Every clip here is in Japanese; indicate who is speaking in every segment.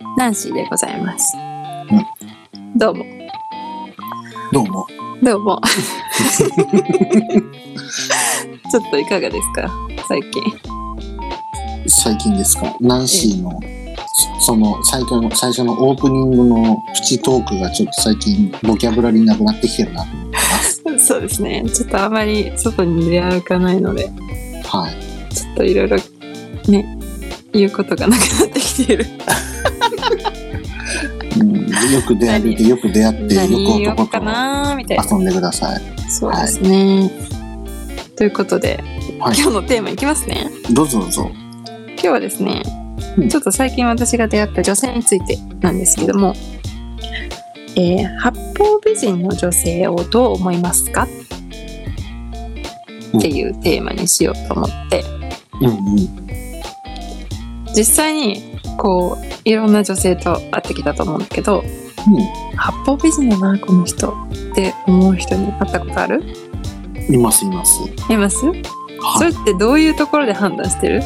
Speaker 1: はい。ナンシーでございます。どうも。
Speaker 2: どうも。
Speaker 1: どうも。ちょっといかがですか？最近。
Speaker 2: 最近ですか？ナンシーの、そその最初の、最初のオープニングのプチトークがちょっと最近ボキャブラリーなくなってきてるなと思ってます。
Speaker 1: そうですね。ちょっとあまり外に出歩かないので、
Speaker 2: はい。
Speaker 1: ちょっといろいろね、言うことがなくなってきている。
Speaker 2: うん、よく出歩いて、よく出会って、よ
Speaker 1: 何
Speaker 2: く男
Speaker 1: 言おうかなみたいな。
Speaker 2: と遊んでください。
Speaker 1: そうですね。ということで、
Speaker 2: はい
Speaker 1: 今日のテーマいきますね。
Speaker 2: どうぞどうぞ。
Speaker 1: 今日はですね、
Speaker 2: うん
Speaker 1: ちょっと最近私が出会った女性についてなんですけども、えー八方美人の女性をどう思いますか？っていうテーマにしようと思って、
Speaker 2: うんうん。
Speaker 1: 実際にこういろんな女性と会ってきたと思うんだけど八方美人だなこの人って思う人に会ったことある？
Speaker 2: うん。いますいます。
Speaker 1: います？そ
Speaker 2: はい。
Speaker 1: れってどういうところで判断してる？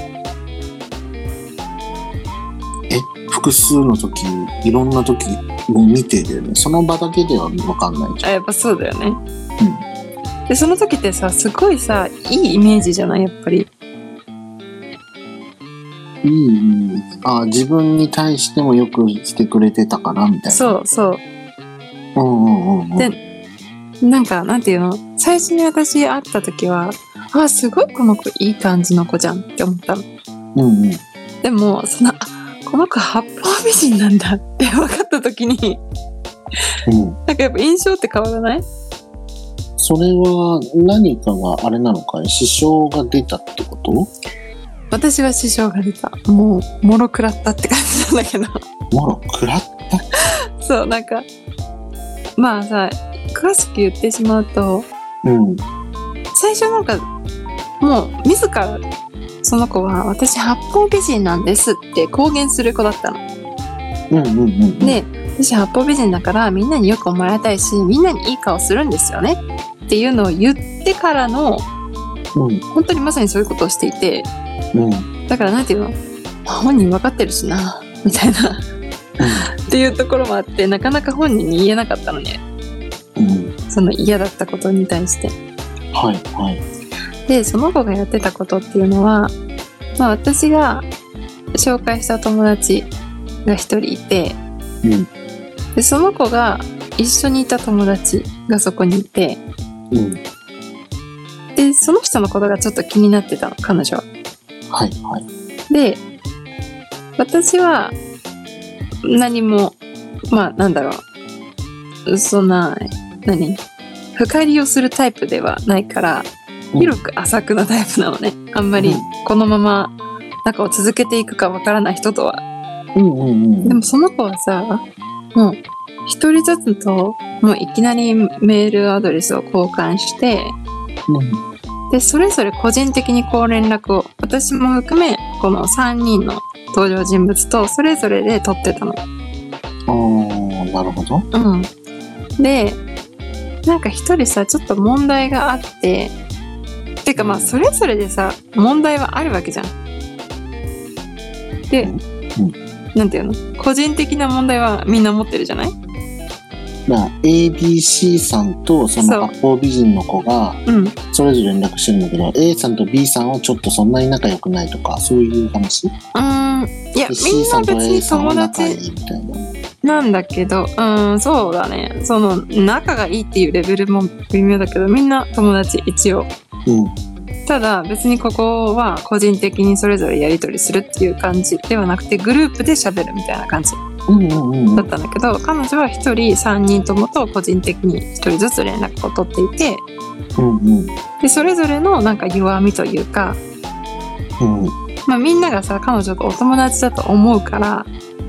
Speaker 2: え、複数の時、いろんな時も見てるよね。その場だけではわかんないじゃ
Speaker 1: あやっぱそうだよね、でその時ってさすごいさいいイメージじゃない？やっぱり
Speaker 2: ん。いい、いい。あ自分に対してもよくしてくれてたから、みたいな。
Speaker 1: そうそう
Speaker 2: うんうんうんうん。
Speaker 1: でなんかなんていうの？最初に私会った時はあすごいこの子いい感じの子じゃんって思ったの
Speaker 2: うんうん。
Speaker 1: でもそのあこの子八方美人なんだって 分かった時に
Speaker 2: うん。
Speaker 1: なんかやっぱ印象って変わらない？
Speaker 2: それは何かがあれなのかい？支障が出たってこと？
Speaker 1: 私は支障が出たもうもろ食らったって感じなんだけど
Speaker 2: もろ食らった？
Speaker 1: そうなんかまあさ詳しく言ってしまうと
Speaker 2: うん。
Speaker 1: 最初なんかもう自らその子は私八方美人なんですって公言する子だったの。
Speaker 2: うんうんうん。
Speaker 1: で私八方美人だからみんなによく思われたいしみんなにいい顔するんですよねっていうのを言ってからの
Speaker 2: うん
Speaker 1: 本当にまさにそういうことをしていて
Speaker 2: うん。
Speaker 1: だからなんていうの？本人分かってるしな みたいなっていうところもあってなかなか本人に言えなかったのね
Speaker 2: うん。うん。
Speaker 1: その嫌だったことに対して。
Speaker 2: はいはい。
Speaker 1: でその子がやってたことっていうのは、まあ、私が紹介した友達が一人いて
Speaker 2: うん。
Speaker 1: でその子が一緒にいた友達がそこにいて
Speaker 2: うん。
Speaker 1: でその人のことがちょっと気になってたの彼女は。
Speaker 2: はいはい。
Speaker 1: で私は何もまあなんだろうそんな何？深入りをするタイプではないから
Speaker 2: うん
Speaker 1: 広く浅くなタイプなのねあんまり
Speaker 2: うん
Speaker 1: このまま仲を続けていくかわからない人とは
Speaker 2: うんうんうん。
Speaker 1: でもその子はさもう一人ずつともういきなりメールアドレスを交換して
Speaker 2: うん。
Speaker 1: でそれぞれ個人的にこう連絡を私も含めこの3人の登場人物とそれぞれで取ってたの。
Speaker 2: ああ、なるほど。
Speaker 1: うん、でなんか一人さちょっと問題があっててかまあそれぞれでさ問題はあるわけじゃん。で、
Speaker 2: うん
Speaker 1: なんていうの？個人的な問題はみんな持ってるじゃない？
Speaker 2: まあ、ABC さんとその八方美人の子が
Speaker 1: うん。
Speaker 2: それぞれ連絡してるんだけど、A さんと B さんはちょっとそんなに仲良くないとか、そういう話？
Speaker 1: うーん。いや、
Speaker 2: で
Speaker 1: み
Speaker 2: さと
Speaker 1: なん別
Speaker 2: A
Speaker 1: に
Speaker 2: さん
Speaker 1: 友
Speaker 2: は仲い
Speaker 1: 達
Speaker 2: いみたいな。
Speaker 1: なんだけど、うーん、そうだね。その、仲がいいっていうレベルも微妙だけど、みんな友達、一応。
Speaker 2: うん。
Speaker 1: ただ、別にここは個人的にそれぞれやり取りするっていう感じではなくて、グループで喋るみたいな感じだったんだけど、彼女は一人3人ともと個人的に一人ずつ連絡を取っていて、
Speaker 2: うんうん
Speaker 1: で、それぞれのなんか弱みというか、
Speaker 2: うん。
Speaker 1: まあみんながさ、彼女とお友達だと思うから、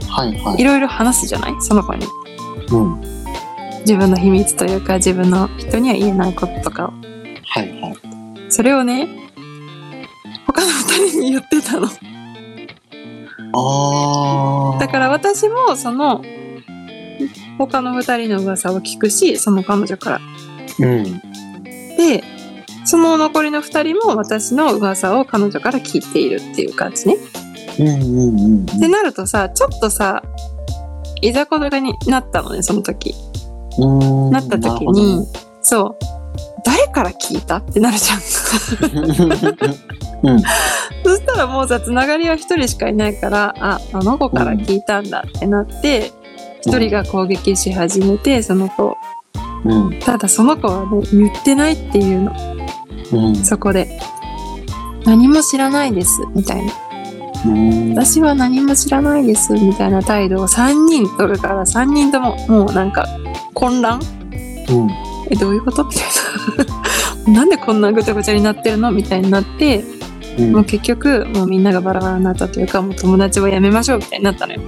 Speaker 2: はいはいい。
Speaker 1: ろいろ話すじゃない？その子に。
Speaker 2: うん。
Speaker 1: 自分の秘密というか、自分の人には言えないこととかを。
Speaker 2: はいはい。
Speaker 1: それをね、他の二人に言ってたの。
Speaker 2: ああ。
Speaker 1: だから私もその、他の二人の噂を聞くし、その彼女から。
Speaker 2: うん。
Speaker 1: で、その残りの二人も私の噂を彼女から聞いているっていう感じね。
Speaker 2: うんうんうん
Speaker 1: ってなるとさ、ちょっとさ、いざこざがになったのね、その時。
Speaker 2: うん。
Speaker 1: なった時に、そう、誰から聞いた？ってなるじゃん。
Speaker 2: うん。
Speaker 1: たらもうさ、つながりは一人しかいないから、あ、あの子から聞いたんだってなって、一人が攻撃し始めて、その子。
Speaker 2: うん。
Speaker 1: ただその子はね、言ってないっていうの。
Speaker 2: うん。
Speaker 1: そこで。何も知らないです、みたいな。
Speaker 2: うん。
Speaker 1: 私は何も知らないです、みたいな態度を3人取るから、3人とももうなんか混乱？
Speaker 2: うん。
Speaker 1: え、どういうこと？みたいな。なんでこんなぐちゃぐちゃになってるの？みたいになって、
Speaker 2: うん
Speaker 1: もう結局、もうみんながバラバラになったというか、もう友達を辞めましょうみたいになったのよ。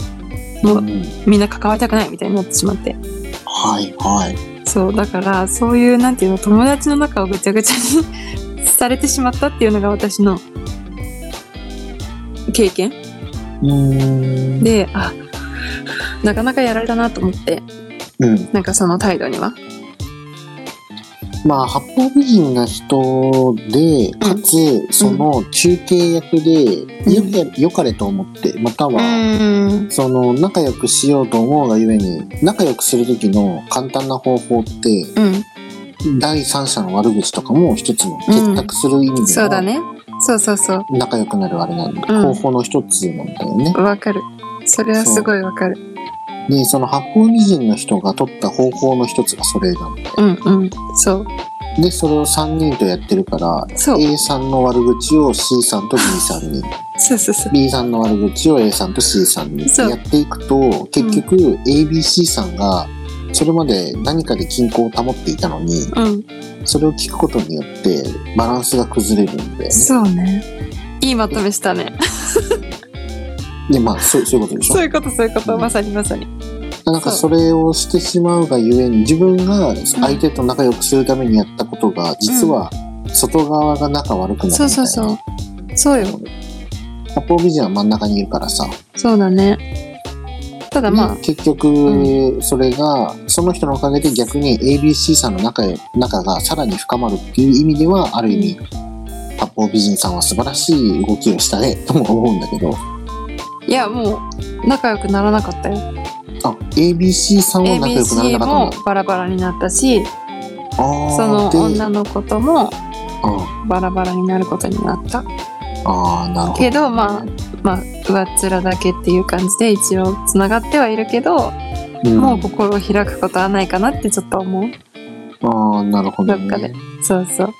Speaker 1: もう
Speaker 2: うん
Speaker 1: みんな関わりたくないみたいになってしまって。
Speaker 2: はいはい。
Speaker 1: そう、だから、そういう、なんていうの、友達の中をぐちゃぐちゃにされてしまったっていうのが私の経験
Speaker 2: うん。
Speaker 1: で、あ、なかなかやられたなと思って、
Speaker 2: うん。
Speaker 1: なんかその態度には。
Speaker 2: まあ、八方美人な人で、かつ、その中継役で、よけ、よかれと思って、また
Speaker 1: う
Speaker 2: は、
Speaker 1: ん。
Speaker 2: その、仲良くしようと思うがゆえに、仲良くする時の簡単な方法って、
Speaker 1: うん。
Speaker 2: 第三者の悪口とかも一つの結託する意味での、
Speaker 1: そうだね。そうそうそう。
Speaker 2: 仲良くなるあれなんだ、
Speaker 1: うん
Speaker 2: 方法の一つなんだよね。
Speaker 1: わかる。それはすごいわかる。
Speaker 2: で、その八方美人の人が取った方法の一つがそれなんだよ。
Speaker 1: うんうん。そう。
Speaker 2: で、それを3人とやってるから、
Speaker 1: そう。
Speaker 2: A さんの悪口を C さんと B さんに、
Speaker 1: そうそうそう。
Speaker 2: B さんの悪口を A さんと C さんに
Speaker 1: そう
Speaker 2: やっていくと、結局 ABC さんが、それまで何かで均衡を保っていたのに、
Speaker 1: うん。
Speaker 2: それを聞くことによってバランスが崩れるんだよね。
Speaker 1: そうね。いいまとめしたね。
Speaker 2: で、まあ、そうそういうことでしょ
Speaker 1: そういうことそういうこと。まさにまさに。
Speaker 2: なんかそれをしてしまうがゆえに、自分が相手と仲良くするためにやったことが、実は外側が仲悪くなるみたいな。
Speaker 1: そうそうそう。そうよ。
Speaker 2: 八方美人は真ん中にいるからさ。
Speaker 1: そうだね。ただまあ
Speaker 2: ね、結局、
Speaker 1: う
Speaker 2: それが、その人のおかげで逆に ABC さんの仲へ仲がさらに深まるっていう意味では、ある意味、八方美人さんは素晴らしい動きをしたね、とも思うんだけど、
Speaker 1: いやもう仲良くならなかったよ。
Speaker 2: あ、ABC さんは仲良くなら
Speaker 1: ABC
Speaker 2: なか
Speaker 1: も
Speaker 2: ったんだ。
Speaker 1: バラバラになったし、
Speaker 2: あー
Speaker 1: その
Speaker 2: で
Speaker 1: 女の子とも
Speaker 2: あ
Speaker 1: バラバラになることになった。
Speaker 2: あー、なるほど。
Speaker 1: けどまあ、まあ、上っ面だけっていう感じで一応繋がってはいるけど、
Speaker 2: うん
Speaker 1: もう心を開くことはないかなってちょっと思う。
Speaker 2: ああ、なるほど、ね。
Speaker 1: どっかでそうそう。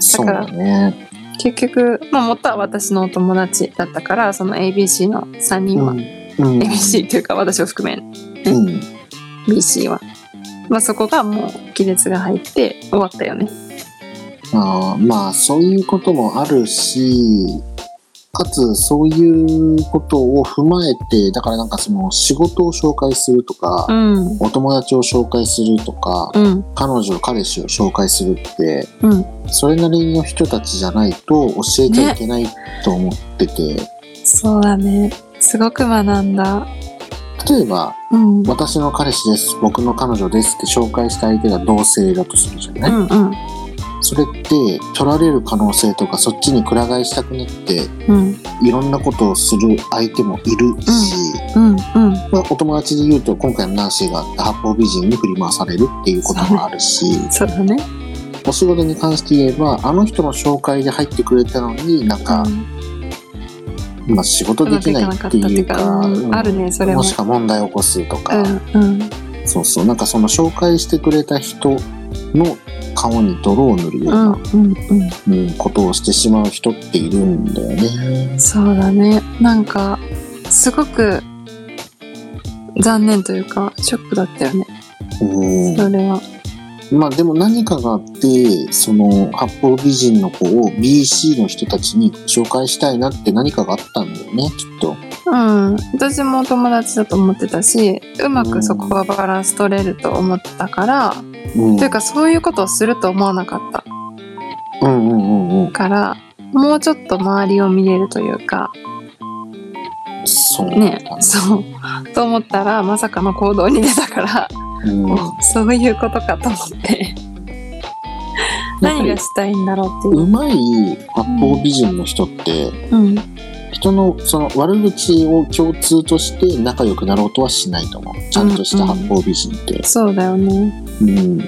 Speaker 2: そうだね。
Speaker 1: 結局、まあ元は私のお友達だったから、その ABC の3人は、
Speaker 2: うん。うん。
Speaker 1: ABC というか私を含め
Speaker 2: うん。
Speaker 1: BC は。まあそこがもう亀裂が入って終わったよね。
Speaker 2: あーまあ、そういうこともあるし、かつ、そういうことを踏まえて、だからなんかその仕事を紹介するとか、
Speaker 1: うん。
Speaker 2: お友達を紹介するとか、
Speaker 1: うん。
Speaker 2: 彼女、彼氏を紹介するって、
Speaker 1: うん。
Speaker 2: それなりの人たちじゃないと教えちゃいけないと思ってて、
Speaker 1: そうだね。すごく学んだ。
Speaker 2: 例えば、
Speaker 1: うん。
Speaker 2: 私の彼氏です、僕の彼女ですって紹介した相手が同性だとするじゃない、
Speaker 1: うんうん。
Speaker 2: それって取られる可能性とかそっちにくら替えしたくなって
Speaker 1: うん。
Speaker 2: いろんなことをする相手もいるし、
Speaker 1: うん。うん。
Speaker 2: まあ、お友達で言うと今回のナンシーが八方美人に振り回されるっていうこともあるし、
Speaker 1: そうだね。
Speaker 2: お仕事に関して言えばあの人の紹介で入ってくれたのになんか、まあ、仕事できないっていうか
Speaker 1: あるねそれも
Speaker 2: もしか問題を起こすとか、
Speaker 1: うん。うん。
Speaker 2: そうそうなんかその紹介してくれた人の顔に泥を塗るような、
Speaker 1: うん。
Speaker 2: うん。ことをしてしまう人っているんだよね。
Speaker 1: そうだね。なんか、すごく残念というか、ショックだったよね。
Speaker 2: うん
Speaker 1: それは。
Speaker 2: まあでも何かがあって、その八方美人の子を BC の人たちに紹介したいなって何かがあったんだよね、きっと。
Speaker 1: うん。私も友達だと思ってたし、うまくそこはバランス取れると思ったから、
Speaker 2: うん。
Speaker 1: というかそういうことをすると思わなかった
Speaker 2: うんうんうんうん。
Speaker 1: から、もうちょっと周りを見れるというか、
Speaker 2: そう。
Speaker 1: ね、そう。と思ったら、まさかの行動に出たから、
Speaker 2: うん。
Speaker 1: そういうことかと思って。何がしたいんだろうっていうう。
Speaker 2: まい八方美人の人って、
Speaker 1: うん。
Speaker 2: 人のその悪口を共通として仲良くなろうとはしないと思う。ちゃんとした八方美人って。
Speaker 1: そうだよね。
Speaker 2: うん。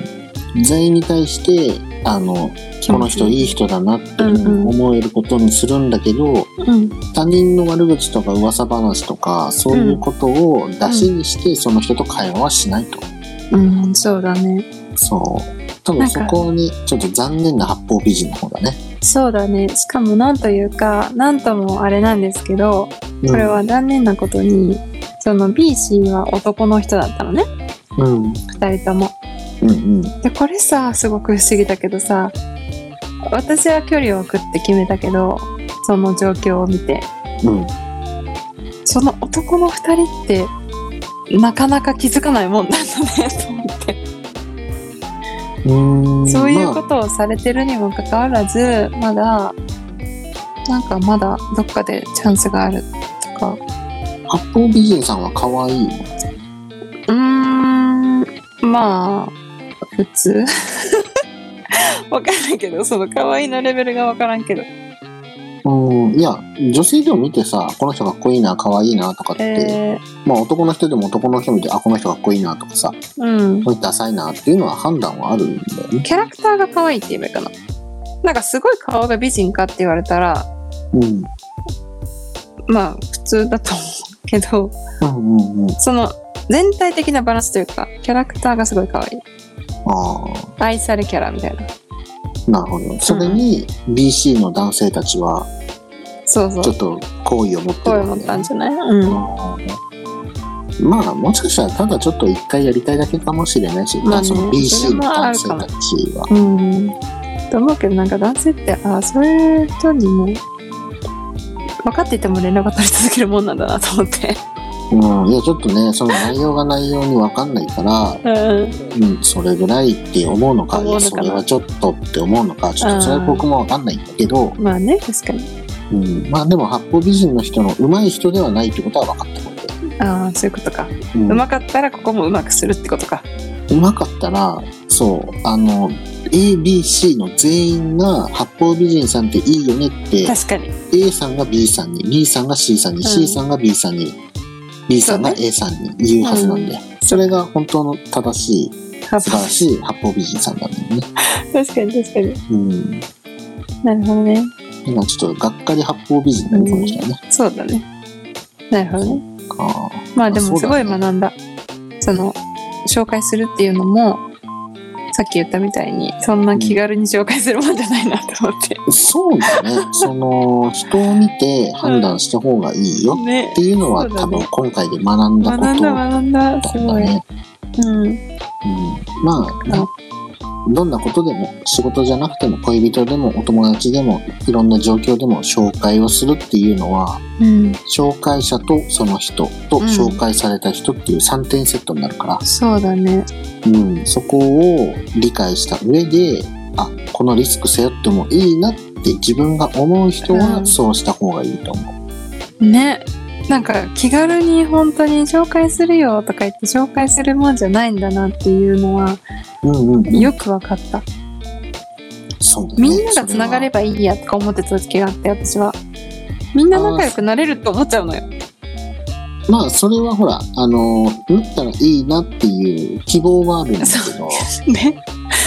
Speaker 2: 全員に対して、あの、この人いい人だなって思えることにするんだけど、
Speaker 1: うん。
Speaker 2: 他人の悪口とか噂話とか、そういうことを出しにして、その人と会話はしないと。
Speaker 1: うん、そうだね。
Speaker 2: そう。多分そこにちょっと残念な八方美人の方だね。
Speaker 1: そうだね。しかもなんというか、なんともあれなんですけど、これは残念なことに、その B 氏は男の人だったのね。
Speaker 2: うん。
Speaker 1: 二人とも。
Speaker 2: うんうん。
Speaker 1: で、これさ、すごく不思議だけどさ、私は距離を置くって決めたけど、その状況を見て、
Speaker 2: うん。
Speaker 1: その男の二人って、なかなか気づかないもんなんだね、と思って。
Speaker 2: うん。
Speaker 1: そういう
Speaker 2: まあ
Speaker 1: ことをされてるにもかかわらず、まだ、なんかまだどっかでチャンスがあるとか。
Speaker 2: 八方美人さんは可愛いの？
Speaker 1: うーん、まあ、普通 わかんないけど、その可愛いのレベルがわからんけど。
Speaker 2: うん。いや、女性でも見てさ、この人かっこいいな、可愛いなとかって、
Speaker 1: え
Speaker 2: まあ男の人でも男の人見て、あ、この人かっこいいなとかさ、
Speaker 1: ー、うん。
Speaker 2: この人ダサいなっていうのは判断はあるんだよね。
Speaker 1: キャラクターが可愛いって言えばいいかな。なんかすごい顔が美人かって言われたら、
Speaker 2: うん。
Speaker 1: まあ普通だと思うけど、
Speaker 2: うんうんうん。
Speaker 1: その全体的なバランスというか、キャラクターがすごい可愛い。
Speaker 2: あ
Speaker 1: 愛されキャラみたいな。
Speaker 2: あ、なるほど。それに BC の男性たちは、
Speaker 1: そうそう
Speaker 2: ちょ。っと好意を持ってるわけね
Speaker 1: 持ったんじゃない？うん。
Speaker 2: まあ、もしかしたらただちょっと一回やりたいだけかもしれないし、
Speaker 1: まあね
Speaker 2: その
Speaker 1: そ
Speaker 2: BC
Speaker 1: れ
Speaker 2: の男性たちは。
Speaker 1: うん。と思うけど、なんか男性って、ああ、そういう人にも、分かっていても連絡が取り続けるもんなんだなと思って。
Speaker 2: うん、いや、ちょっとね、その内容が内容にわかんないから、
Speaker 1: うん。
Speaker 2: うん、それぐらいって思うのか、いや、それはちょっとって思うのか、ちょっとそれは僕もわかんないんだけど、
Speaker 1: まあね、確かに。
Speaker 2: うん、まあでも八方美人の人の上手い人ではないってことは分かったことで。
Speaker 1: ああ、そういうことか。
Speaker 2: う、
Speaker 1: うんまかったらここもうまくするってことか。
Speaker 2: うまかったら、そう、あの、A、B、C の全員が八方美人さんっていいよねって、
Speaker 1: 確かに。
Speaker 2: A さんが B さんに、B さんが C さんに、C さんが B さんに、B さんが
Speaker 1: そう
Speaker 2: A さんに言うはずなんで、それが本当の正しい、
Speaker 1: 確
Speaker 2: 素晴らしい八方美人さんなんだよね。
Speaker 1: かに確かに。
Speaker 2: うん。
Speaker 1: なるほどね。
Speaker 2: 今ちょっとがっかり八方美人になりましたね。
Speaker 1: そうだね。なるほどね。
Speaker 2: か
Speaker 1: まあでもすごい学んだ。その、紹介するっていうのも、さっき言ったみたいに、そんな気軽に紹介するもんじゃないなと思って。
Speaker 2: そうだね。その、人を見て判断した方がいいよ
Speaker 1: ね
Speaker 2: っ。ていうのは、
Speaker 1: そうだね
Speaker 2: 多分今回で学んだこと
Speaker 1: 学んだ学んだ。すごい。
Speaker 2: だね。
Speaker 1: うん。
Speaker 2: うん、まあ、などんなことでも仕事じゃなくても恋人でもお友達でもいろんな状況でも紹介をするっていうのは
Speaker 1: うん。
Speaker 2: 紹介者とその人と
Speaker 1: うん
Speaker 2: 紹介された人っていう3点セットになるから、
Speaker 1: そうだね。
Speaker 2: うん、そこを理解した上であこのリスク背負ってもいいなって自分が思う人は
Speaker 1: うん
Speaker 2: そうした方がいいと思う。
Speaker 1: ね。なんか気軽に本当に紹介するよとか言って紹介するもんじゃないんだなっていうのは
Speaker 2: うんうんうん、
Speaker 1: よく分かった。
Speaker 2: そう
Speaker 1: みんなが繋がればいいやとか思ってた時があって私は。みんな仲良くなれると思っちゃうのよ。
Speaker 2: まあそれはほらあのなったらいいなっていう希望はあるんだけど
Speaker 1: ね。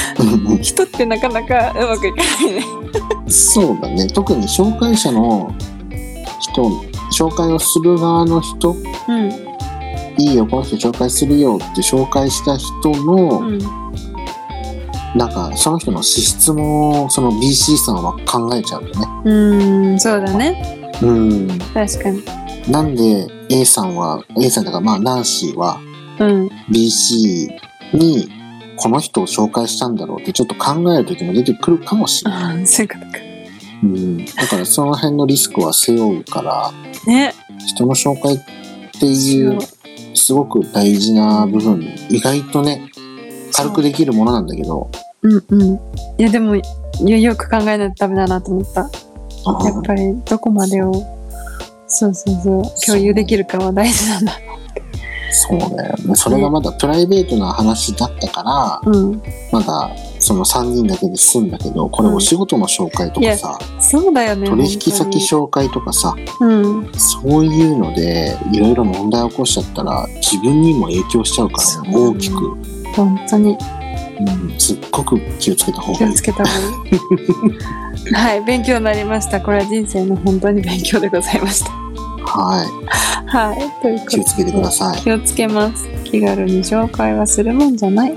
Speaker 1: 人ってなかなかうまくいかないね。
Speaker 2: そうだね特に紹介者の人紹介をする側の人
Speaker 1: うん。
Speaker 2: いいよこの人紹介するよって紹介した人の、
Speaker 1: うん。
Speaker 2: なんかその人の資質もその BC さんは考えちゃうよね。
Speaker 1: うーん、そうだね。
Speaker 2: うん。
Speaker 1: 確かに。
Speaker 2: なんで A さんは A さんだからまあナンシーは
Speaker 1: うん。
Speaker 2: BC にこの人を紹介したんだろうってちょっと考える時も出てくるかもしれない。
Speaker 1: そういうことか。
Speaker 2: うん。だからその辺のリスクは背負うから
Speaker 1: ね。
Speaker 2: 人の紹介っていうすごく大事な部分意外とね軽くできるものなんだけど、
Speaker 1: うんうん。いや、でも、よく考えないとダメだなと思った。や
Speaker 2: あ
Speaker 1: っぱり、どこまでを、そうそうそう、共有できるかは大事なんだ。
Speaker 2: そうだよね。それがまだプライベートな話だったから、
Speaker 1: うん。
Speaker 2: まだその3人だけで済んだけど、これお仕事の紹介とかさ、
Speaker 1: そうだよね。
Speaker 2: 取引先紹介とかさ、
Speaker 1: うん。
Speaker 2: そういうので、いろいろ問題起こしちゃったら、自分にも影響しちゃうからね、大きく。
Speaker 1: 本当に
Speaker 2: うん、すっごく気をつけた方がいい
Speaker 1: 気をつ。けた方がいい。はい、勉強になりました。これは人生の本当に勉強でございました。
Speaker 2: は
Speaker 1: はい。というこ
Speaker 2: い。
Speaker 1: と
Speaker 2: 気をつけてください。
Speaker 1: 気をつけます。気軽に紹介はするもんじゃない。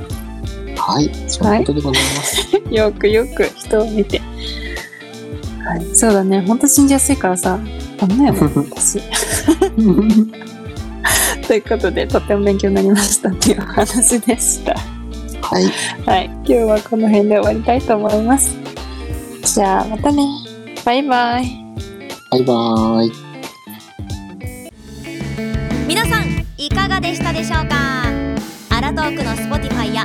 Speaker 2: はい。そういうことでございます。
Speaker 1: よくよく人を見て。はい。そうだね。本当信じやすいからさ。ダメだよね、私。ということで、とっても勉強になりましたっていう話でした。
Speaker 2: はい。
Speaker 1: はい。今日はこの辺で終わりたいと思います。じゃあ、またね。バイバイ。
Speaker 2: バイバーイ。
Speaker 3: 皆さんいかがでしたでしょうか？アラトークの Spotify や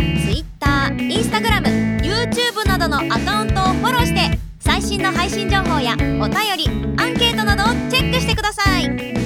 Speaker 3: インスタグラム YouTube などのアカウントをフォローして最新の配信情報やお便りアンケートなどをチェックしてください。